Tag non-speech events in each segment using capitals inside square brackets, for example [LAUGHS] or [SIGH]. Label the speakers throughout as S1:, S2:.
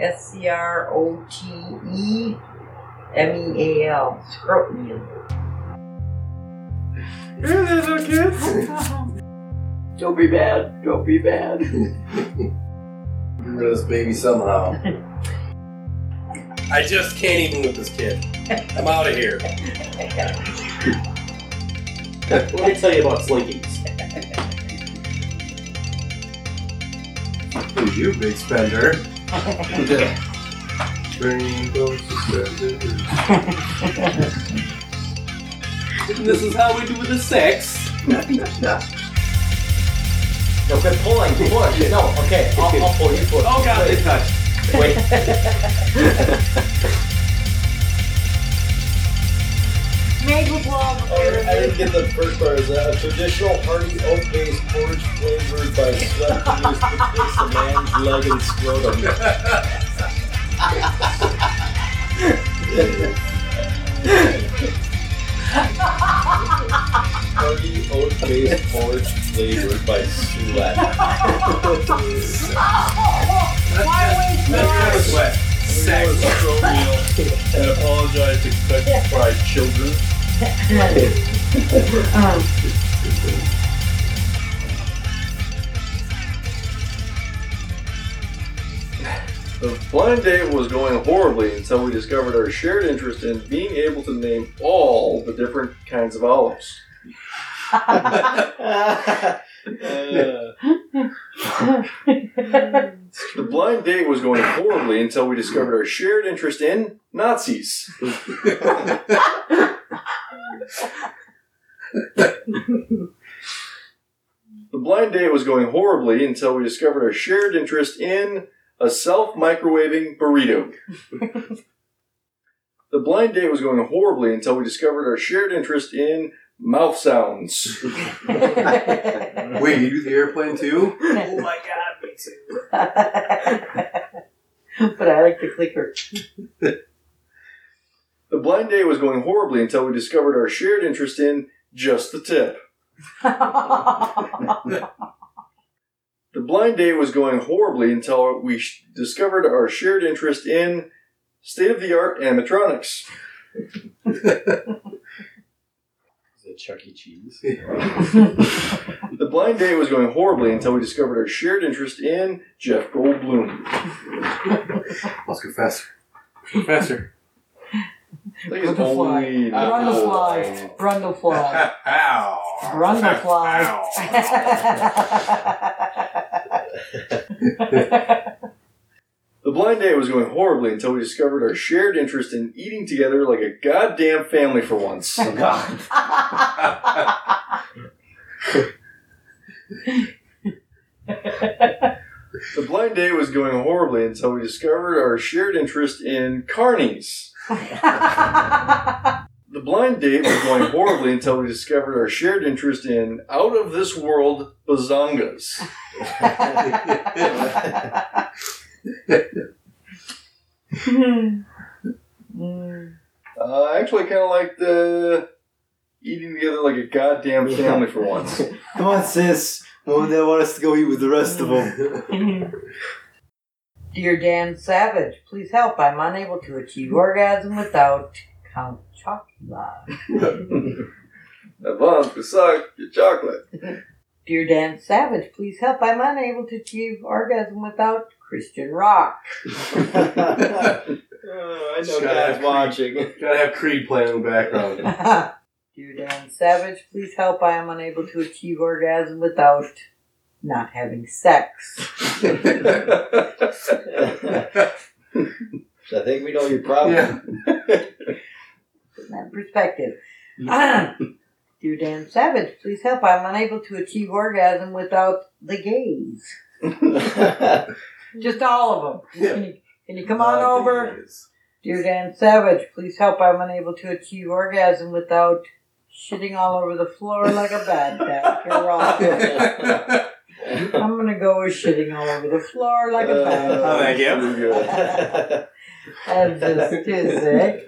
S1: S C R O T E M E A L. Scrotemeal.
S2: Here, little kids. [LAUGHS]
S3: Don't be bad. Don't be bad.
S4: Get rid of this baby somehow. I just can't even with this kid. I'm out of here.
S2: Let me tell you about Slinkies.
S5: Who's you, big spender?
S4: This is how we do with the sex.
S2: No, quit pulling. Push. No, okay. I'll, I'll pull. You pull.
S4: Oh god, they touched.
S2: Wait.
S1: Made with love.
S4: I didn't get the first part. Is that a traditional hearty oat-based porridge flavored by sweat produced with base of man's leg and scrotum? Hearty oat-based porridge flavored by sweat.
S1: Why waste
S4: That's
S1: more?
S4: sweat. Sex.
S5: and apologize to Kentucky Fried Children.
S1: Um,
S5: The blind date was going horribly until we discovered our shared interest in being able to name all the different kinds of olives. [LAUGHS] The blind date was going horribly until we discovered our shared interest in Nazis. [LAUGHS] The blind date was going horribly until we discovered our shared interest in a self microwaving burrito. the blind date was going horribly until we discovered our shared interest in mouth sounds.
S6: Wait, you do the airplane too?
S4: Oh my god, me too. [LAUGHS]
S1: but I like the clicker. [LAUGHS]
S5: The blind date was going horribly until we discovered our shared interest in just the tip. [LAUGHS] The blind date was going horribly until we sh- discovered our shared interest in state of the art animatronics.
S4: Is it Chuck E. Cheese? [LAUGHS] [LAUGHS]
S5: The blind date was going horribly until we discovered our shared interest in Jeff Goldblum.
S6: Let's confess. Professor.
S5: I think it's
S1: Butterfly.
S5: only
S1: Brundlefly. Brundlefly. Brundlefly.
S5: The blind date was going horribly until we discovered our shared interest in eating together like a goddamn family for once.
S2: Oh God.
S5: The blind date was going horribly until we discovered our shared interest in carnies. [LAUGHS] The blind date was going horribly until we discovered our shared interest in out of this world bazongas. Uh, I actually kind of like the eating together like a goddamn family for once. [LAUGHS]
S3: Come on, sis. Mom and Dad want us to go eat with the rest of them. [LAUGHS]
S1: Dear Dan Savage, please help. I'm unable to achieve orgasm without Count Chocula.
S5: Avance, suck your chocolate. [LAUGHS]
S1: Dear Dan Savage, please help. I'm unable to achieve orgasm without Christian Rock. [LAUGHS]
S2: Oh, I know Dad's watching.
S6: Gotta have Creed playing in the background. [LAUGHS]
S1: Dear Dan Savage, please help. I am unable to achieve orgasm without not having sex.
S2: so I think we know your problem.
S6: Yeah.
S1: Put that in perspective. Ah, dear Dan Savage, please help. I'm unable to achieve orgasm without the gays. Just all of them. Can you, can you come on over? Dear Dan Savage, please help. I'm unable to achieve orgasm without shitting all over the floor like a bad cat. You're [LAUGHS] wrong. [LAUGHS] I'm gonna go with shitting all over the floor like a bad
S2: Uh,
S1: cat. [LAUGHS]
S2: thank you. [LAUGHS]
S1: That's just too sick.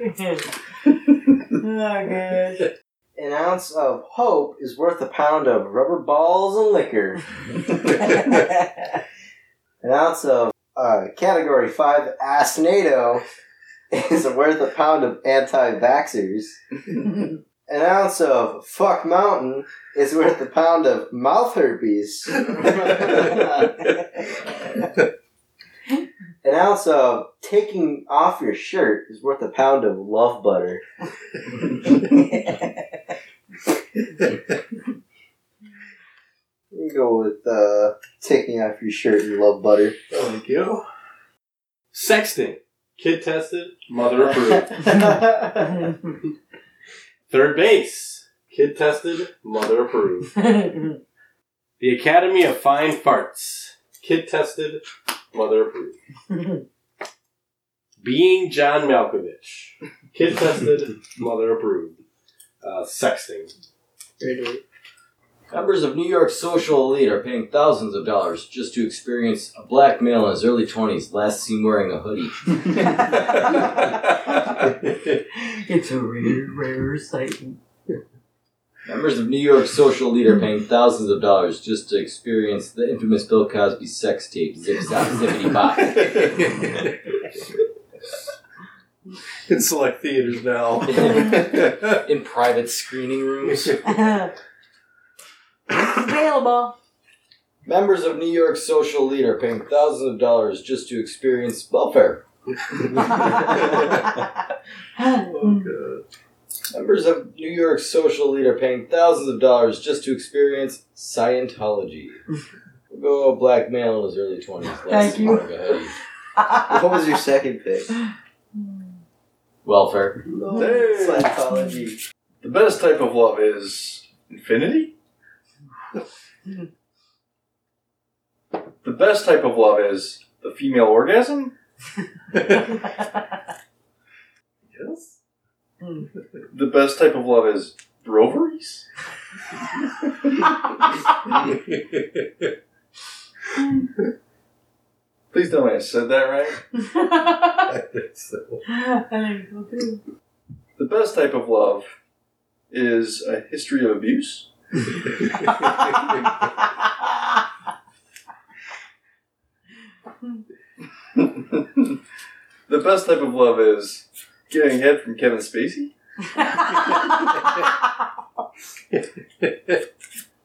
S1: oh, good.
S2: An ounce of hope is worth a pound of rubber balls and liquor. An ounce of
S3: Uh, category five, ass NATO is worth a pound of anti-vaxxers. An ounce of fuck mountain is worth a pound of mouth herpes. [LAUGHS] An ounce of taking off your shirt is worth a pound of love butter. We go with uh, taking off your shirt and love butter.
S6: Thank you. Sexting. Kid tested, mother [LAUGHS] approved. [LAUGHS] Third base. Kid tested, mother approved. [LAUGHS] The Academy of Fine Farts. Kid tested, mother approved. [LAUGHS] Being John Malkovich. Kid tested, [LAUGHS] mother approved. Uh, sexting.
S2: Members of New York's social elite are paying thousands of dollars just to experience a black male in his early 20s last seen wearing a hoodie. [LAUGHS]
S1: it's a rare, rare sight.
S2: Members of New York's social elite are paying thousands of dollars just to experience the infamous Bill Cosby sex tape, Zip Zop Zippity Bop. [LAUGHS]
S6: In select theaters now. [LAUGHS]
S2: In private screening rooms.
S1: It's available.
S2: Members of New York's social elite are paying thousands of dollars just to experience welfare. [LAUGHS] Members of New York's social elite are paying thousands of dollars just to experience Scientology. Go a black male in his early 20s.
S1: Thank you.
S3: What was your second pick?
S2: Welfare.
S5: Hey.
S3: Psychology.
S5: The best type of love is infinity? The best type of love is the female orgasm? Yes. The best type of love is rovaries? Please tell me I said that right.
S6: I think so.
S1: I think so too.
S5: The best type of love is a history of abuse. The best type of love is getting head from Kevin Spacey.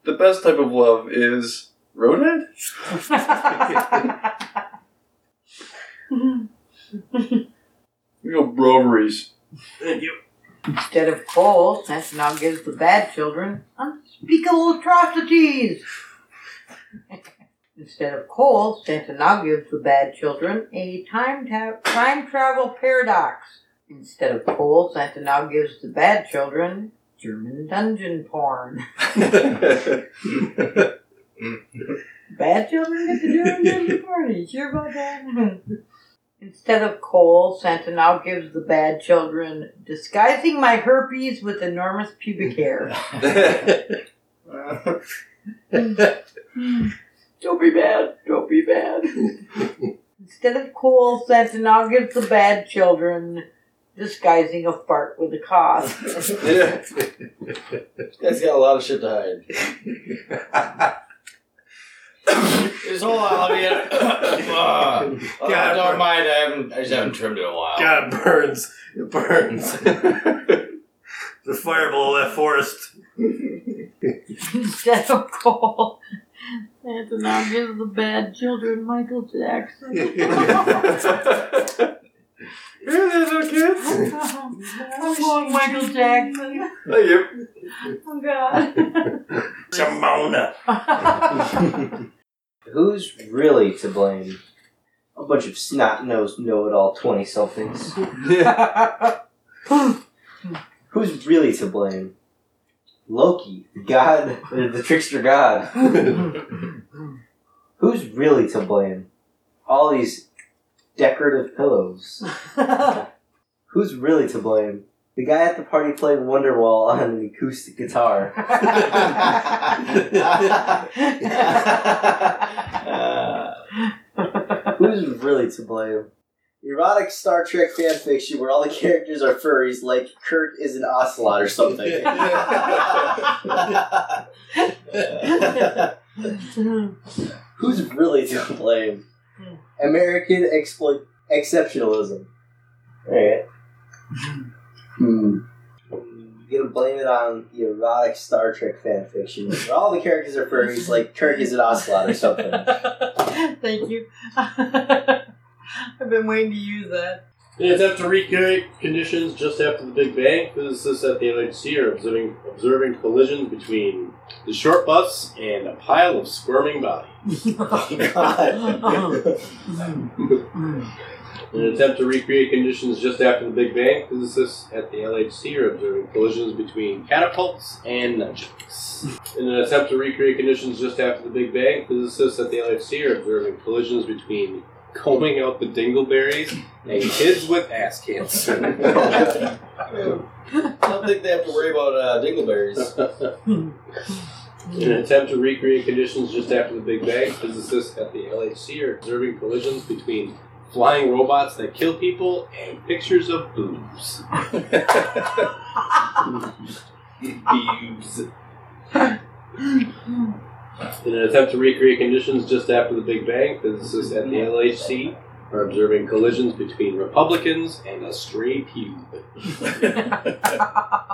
S5: The best type of love is roadhead. We go roveries.
S6: Thank you.
S1: Instead of coal, that's now gives the bad children unspeakable atrocities. [LAUGHS] Instead of coal, Santa now gives the bad children a time ta- time travel paradox. Instead of coal, Santa now gives the bad children German dungeon porn. [LAUGHS] Bad children get the German dungeon porn. Are you sure about that? [LAUGHS] Instead of coal, Santa now gives the bad children disguising my herpes with enormous pubic hair. [LAUGHS] [LAUGHS] Don't be bad. Don't be bad. [LAUGHS] Instead of coal, Santa now gives the bad children disguising a fart with a cough.
S2: Guy's got a lot of shit to hide. Just hold on, let me get it. Uh,
S6: God,
S2: don't mind, I haven't, I just haven't trimmed it in a while.
S6: God, it burns. It burns. [LAUGHS] the fire below that forest.
S1: Instead of coal, Santa now gives the bad children Michael Jackson. [LAUGHS]
S5: there's no kids. [LAUGHS]
S1: I'm going Michael Jackson.
S5: Thank you.
S1: Oh God.
S6: Jamona.
S3: Who's really to blame? A bunch of snot nosed know it all 20 somethings. [LAUGHS] [LAUGHS] Who's really to blame? Loki, god, the trickster god. [LAUGHS] Who's really to blame? All these decorative pillows. Who's really to blame? The guy at the party playing Wonderwall on an acoustic guitar. [LAUGHS] [LAUGHS] [LAUGHS] Who's really to blame? Erotic Star Trek fanfiction where all the characters are furries, like Kirk is an ocelot or something. Who's really to blame? American exploit exceptionalism. Alright. Hmm. You gotta blame it on the erotic Star Trek fan fiction where all the characters are furries, like Kirk is an ocelot or something. [LAUGHS]
S1: Thank you. [LAUGHS] I've been waiting to use that.
S7: In an attempt to recreate conditions just after the Big Bang, physicists at the LHC are observing, observing collisions between the short bus and a pile of squirming bodies. [LAUGHS] In an attempt to recreate conditions just after the Big Bang, physicists at the LHC are observing collisions between catapults and nunchucks. In an attempt to recreate conditions just after the Big Bang, physicists at the LHC are observing collisions between combing out the dingleberries and kids with ass cancer. [LAUGHS]
S2: I don't think they have to worry about uh, dingleberries.
S7: In an attempt to recreate conditions just after the Big Bang, physicists at the LHC are observing collisions between flying robots that kill people and pictures of boobs. boobs. In an attempt to recreate conditions just after the Big Bang, physicists at the LHC are observing collisions between Republicans and a stray pube.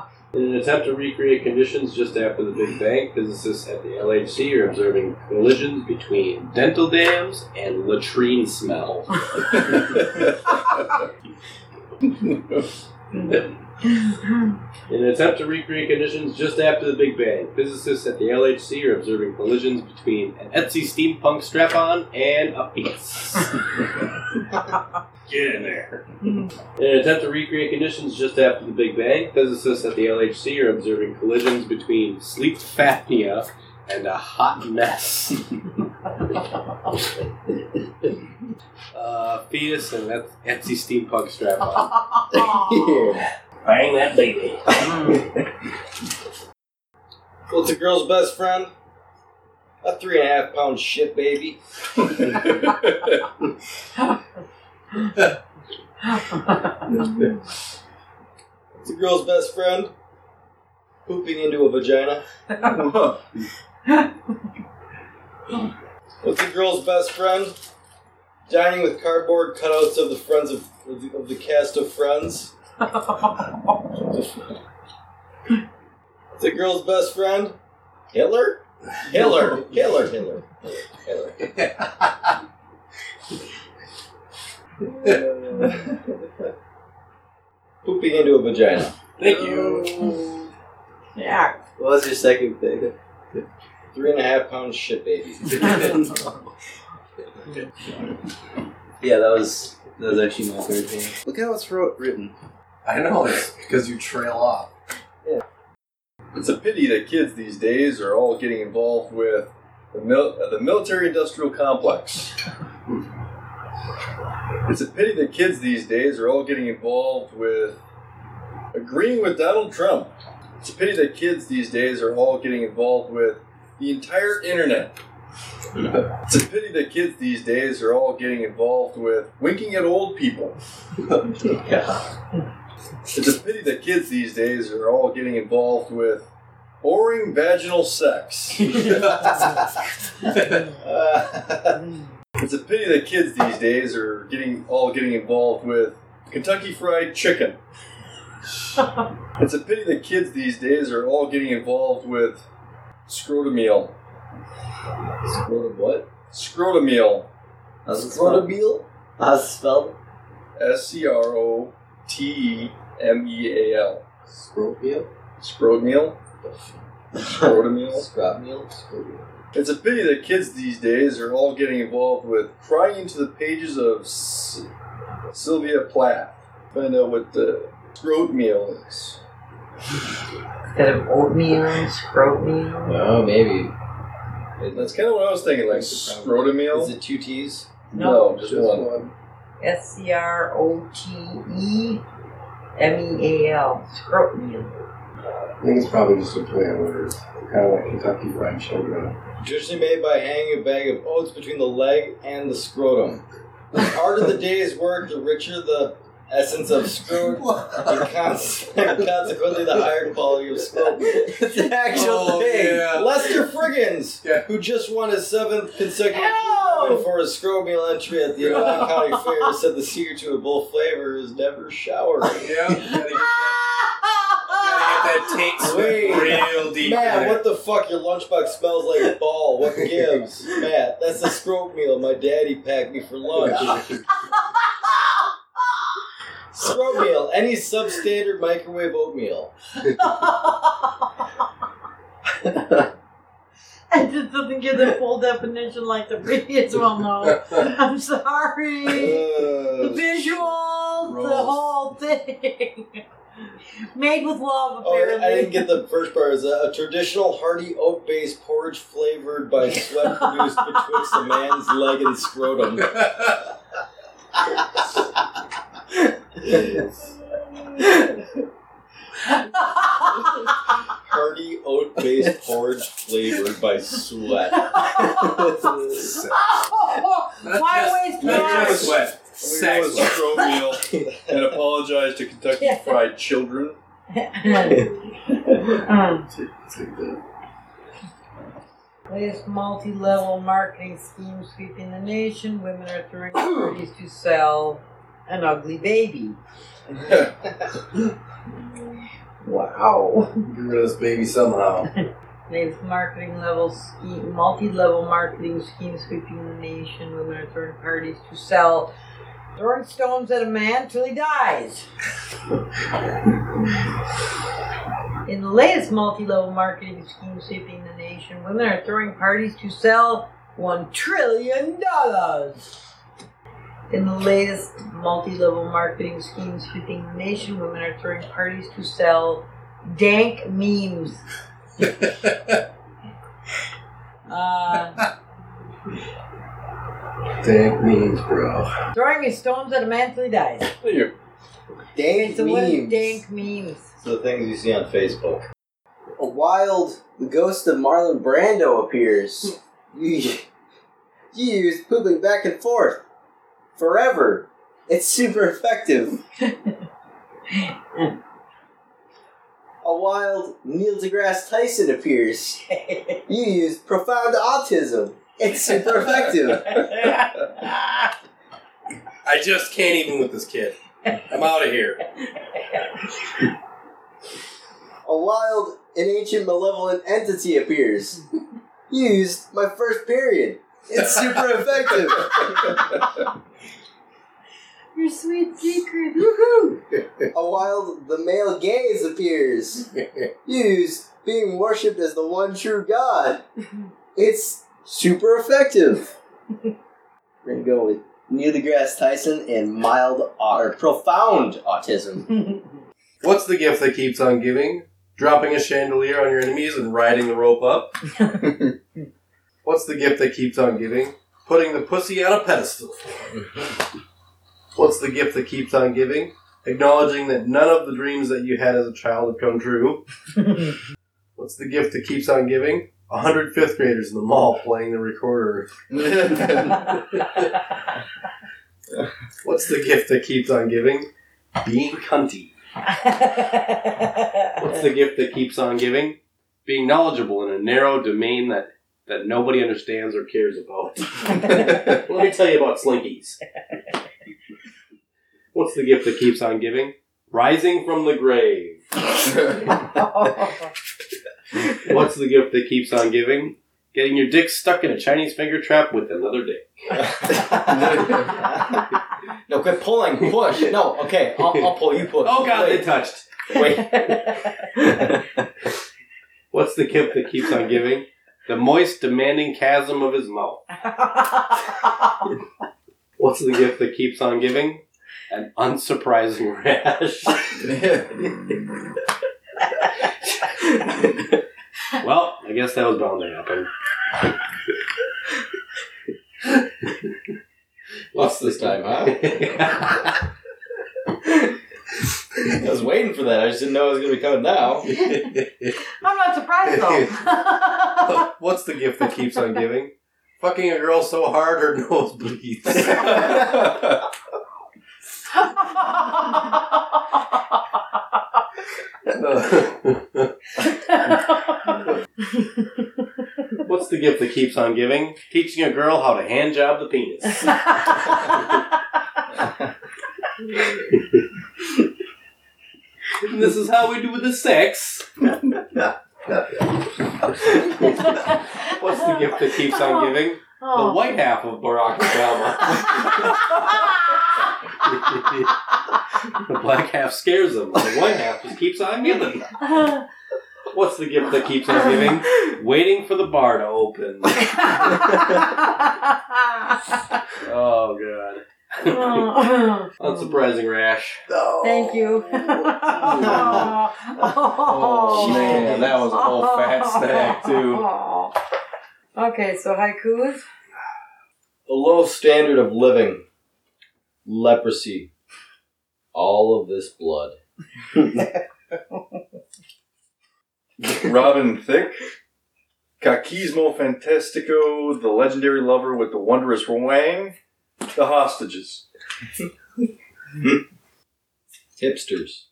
S7: [LAUGHS] [LAUGHS] In an attempt to recreate conditions just after the Big Bang, physicists at the LHC are observing collisions between dental dams and latrine smell. [LAUGHS] [LAUGHS] In an attempt to recreate conditions just after the Big Bang, physicists at the LHC are observing collisions between an Etsy steampunk strap-on and a penis. [LAUGHS] Get in there. In an attempt to recreate conditions just after the Big Bang, physicists at the LHC are observing collisions between sleep apnea and a hot mess. [LAUGHS] uh, fetus and Et- Etsy steampunk strap-on. [LAUGHS]
S3: yeah.
S7: Bang that baby. [LAUGHS]
S2: What's a girl's best friend? A three and a half pound shit baby. What's a girl's best friend? Pooping into a vagina. What's a girl's best friend? Dining with cardboard cutouts of the friends of, of, the, of the cast of Friends. What's a girl's best friend? Hitler? Hitler. Hitler. Hitler. Hitler. [LAUGHS] Pooping into a vagina.
S7: Thank you.
S1: yeah.
S3: What was your second thing?
S2: Three and a half pound shit baby. [LAUGHS]
S3: Yeah, that was that was actually my third thing. Look how it's wrote, written.
S6: I know, it's because you trail off.
S5: It's a pity that kids these days are all getting involved with the, mil- uh, the military-industrial complex. It's a pity that kids these days are all getting involved with agreeing with Donald Trump. It's a pity that kids these days are all getting involved with the entire internet. It's a pity that kids these days are all getting involved with winking at old people. [LAUGHS] It's a pity that kids these days are all getting involved with boring vaginal sex. [LAUGHS] [LAUGHS] It's a pity that kids these days are getting all getting involved with Kentucky Fried Chicken. It's a pity that kids these days are all getting involved with scrotomeal.
S2: Scrotum what?
S5: Scrotomeal.
S3: How's it spelled?
S2: Scrotumeel?
S3: How's it spelled?
S5: S C R O T E M E A L.
S2: Scrotumeel?
S5: Scrotomeal. Scrotomeal.
S2: Scrotumeel? Scrotumeel.
S5: It's a pity that kids these days are all getting involved with prying into the pages of S- Sylvia Plath. Find out what the scrotomeal is.
S1: Instead of oatmeal, scroatmeal.
S2: Oh, maybe.
S5: That's kind of what I was thinking, like
S2: Is it two T's?
S5: No, just one.
S1: S C R O T E M E A L. Scroatmeal.
S8: I think it's probably just a play on words. Kind of like Kentucky Fried Chicken.
S2: Traditionally made by hanging a bag of oats between the leg and the scrotum. The harder the day's work, the richer the essence of screwed, [LAUGHS] and cons- [LAUGHS] consequently the higher quality of scrotum. [LAUGHS]
S3: it's an actual
S7: Oh,
S3: thing.
S7: yeah.
S2: Lester Friggins,
S7: Yeah.
S2: who just won his seventh consecutive
S1: Ow!
S2: win for his scromial entry at the Oneida County Fair, said the secret to a bull flavor is never showering.
S7: Yeah. Gotta get that, gotta get that taint sweat
S2: Wait.
S7: real deep. in
S2: Matt,
S7: there.
S2: what the fuck? Your lunchbox smells like ball. What gives? Matt, that's the scrope meal my daddy packed me for lunch. Scrope meal, any substandard microwave oatmeal. [LAUGHS]
S1: I just doesn't give the full definition like the previous one, though. I'm sorry. The
S2: Uh,
S1: visuals, the whole thing. Made with love,
S2: Oh. I didn't get the first part. Is a, a traditional hearty oat-based porridge flavored by sweat produced betwixt a man's leg and scrotum. [LAUGHS] Hearty oat-based [LAUGHS] porridge flavored by sweat.
S1: Why waste
S7: Not
S1: gas?
S7: just sweat.
S5: I'm gonna go with
S7: Sex.
S5: scroll meal and apologize to Kentucky Fried Children. [LAUGHS]
S1: Um,
S9: It's like the
S1: Latest multi-level marketing scheme sweeping the nation. Women are throwing [COUGHS] parties to sell an ugly baby. Wow.
S7: Get rid of this baby somehow. [LAUGHS]
S1: Latest marketing level scheme, multi-level marketing scheme sweeping the nation. Women are throwing parties to sell throwing stones at a man till he dies. [LAUGHS] In the latest multi-level marketing scheme sweeping the nation, women are throwing parties to sell one trillion dollars. In the latest multi-level marketing scheme sweeping the nation, women are throwing parties to sell dank memes. [LAUGHS] Uh,
S7: Dank memes, bro.
S1: throwing his stones at a man till he dies.
S3: Dank
S1: It's a what
S3: memes.
S1: dank memes.
S2: So the things you see on Facebook.
S3: A wild ghost of Marlon Brando appears. You, [LAUGHS] you use pooping back and forth forever. It's super effective. [LAUGHS] A wild Neil deGrasse Tyson appears. [LAUGHS] You use profound autism. It's super effective.
S7: I just can't even with this kid. I'm out of here.
S3: A wild and ancient malevolent entity appears. Used my first period. It's super effective. [LAUGHS]
S1: Your sweet secret. Woohoo!
S3: A wild the male gaze appears. Used being worshipped as the one true God. It's super effective. We're gonna go with Neil deGrasse Tyson and mild or profound autism. [LAUGHS]
S7: What's the gift that keeps on giving? Dropping a chandelier on your enemies and riding the rope up? [LAUGHS] What's the gift that keeps on giving? Putting the pussy on a pedestal. [LAUGHS] What's the gift that keeps on giving? Acknowledging that none of the dreams that you had as a child have come true. [LAUGHS] What's the gift that keeps on giving? A hundred fifth graders in the mall playing the recorder. What's the gift that keeps on giving? Being cunty. What's the gift that keeps on giving? Being knowledgeable in a narrow domain that, that nobody understands or cares about. [LAUGHS] Let me tell you about slinkies. What's the gift that keeps on giving? Rising from the grave. [LAUGHS] What's the gift that keeps on giving? Getting your dick stuck in a Chinese finger trap with another dick. [LAUGHS]
S2: no, quit pulling. Push. No, okay. I'll, I'll pull. You push.
S7: Oh god, they touched.
S2: Wait. [LAUGHS]
S7: What's the gift that keeps on giving? The moist, demanding chasm of his mouth. [LAUGHS] What's the gift that keeps on giving? An unsurprising rash. [LAUGHS] well, I guess that was bound to happen.
S2: Lost this time, huh? I was waiting for that. I just didn't know it was going to be coming now. [LAUGHS]
S1: I'm not surprised though. [LAUGHS]
S7: What's the gift that keeps on giving? Fucking a girl so hard her [LAUGHS] nose bleeds. What's the gift that keeps on giving? Teaching a girl how to hand job the penis. And [LAUGHS] this is how we do the sex. What's the gift that keeps on giving? The oh. white half of Barack Obama. [LAUGHS] the black half scares him. The white half just keeps on giving. [LAUGHS] What's the gift that keeps on giving? [LAUGHS] Waiting for the bar to open. [LAUGHS] Oh god. Oh. Unsurprising rash.
S1: Thank you. [LAUGHS]
S8: Oh, oh man, that was a whole fat stack, too.
S1: Okay, so haikus.
S2: The low standard of living. Leprosy. All of this blood.
S5: Robin Thicke. Kakismo Fantastico, the legendary lover with the wondrous wang. The hostages.
S2: Hipsters.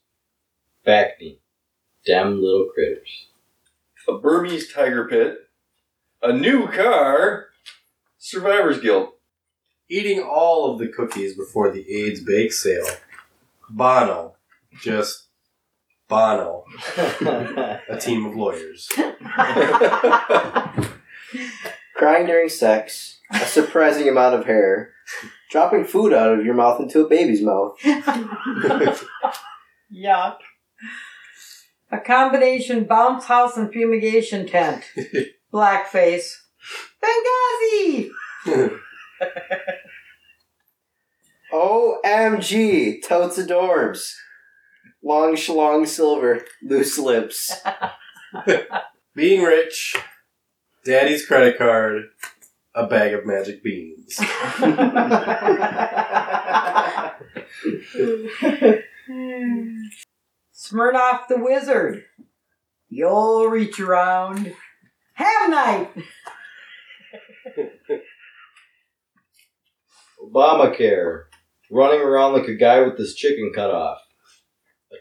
S2: Back me. Damn little critters.
S5: A Burmese tiger pit. A new car. Survivors Guild.
S6: Eating all of the cookies before the AIDS bake sale. Bono. Just Bono. A [LAUGHS] team of lawyers.
S3: Crying during sex, a surprising amount of hair, dropping food out of your mouth into a baby's mouth. [LAUGHS]
S1: Yuck. A combination bounce house and fumigation tent. [LAUGHS] Blackface. Benghazi!
S3: OMG, totes adorbs. Long schlong silver, loose lips. [LAUGHS]
S6: Being rich. Daddy's credit card. A bag of magic beans.
S1: Smirnoff the Wizard. You'll reach around. Ham night!
S2: Obamacare. Running around like a guy with his chicken cut off.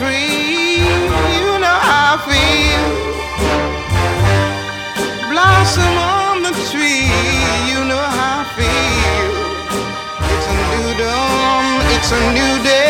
S10: Free, you know how I feel. Blossom on the tree, you know how I feel. It's a new dawn, it's a new day,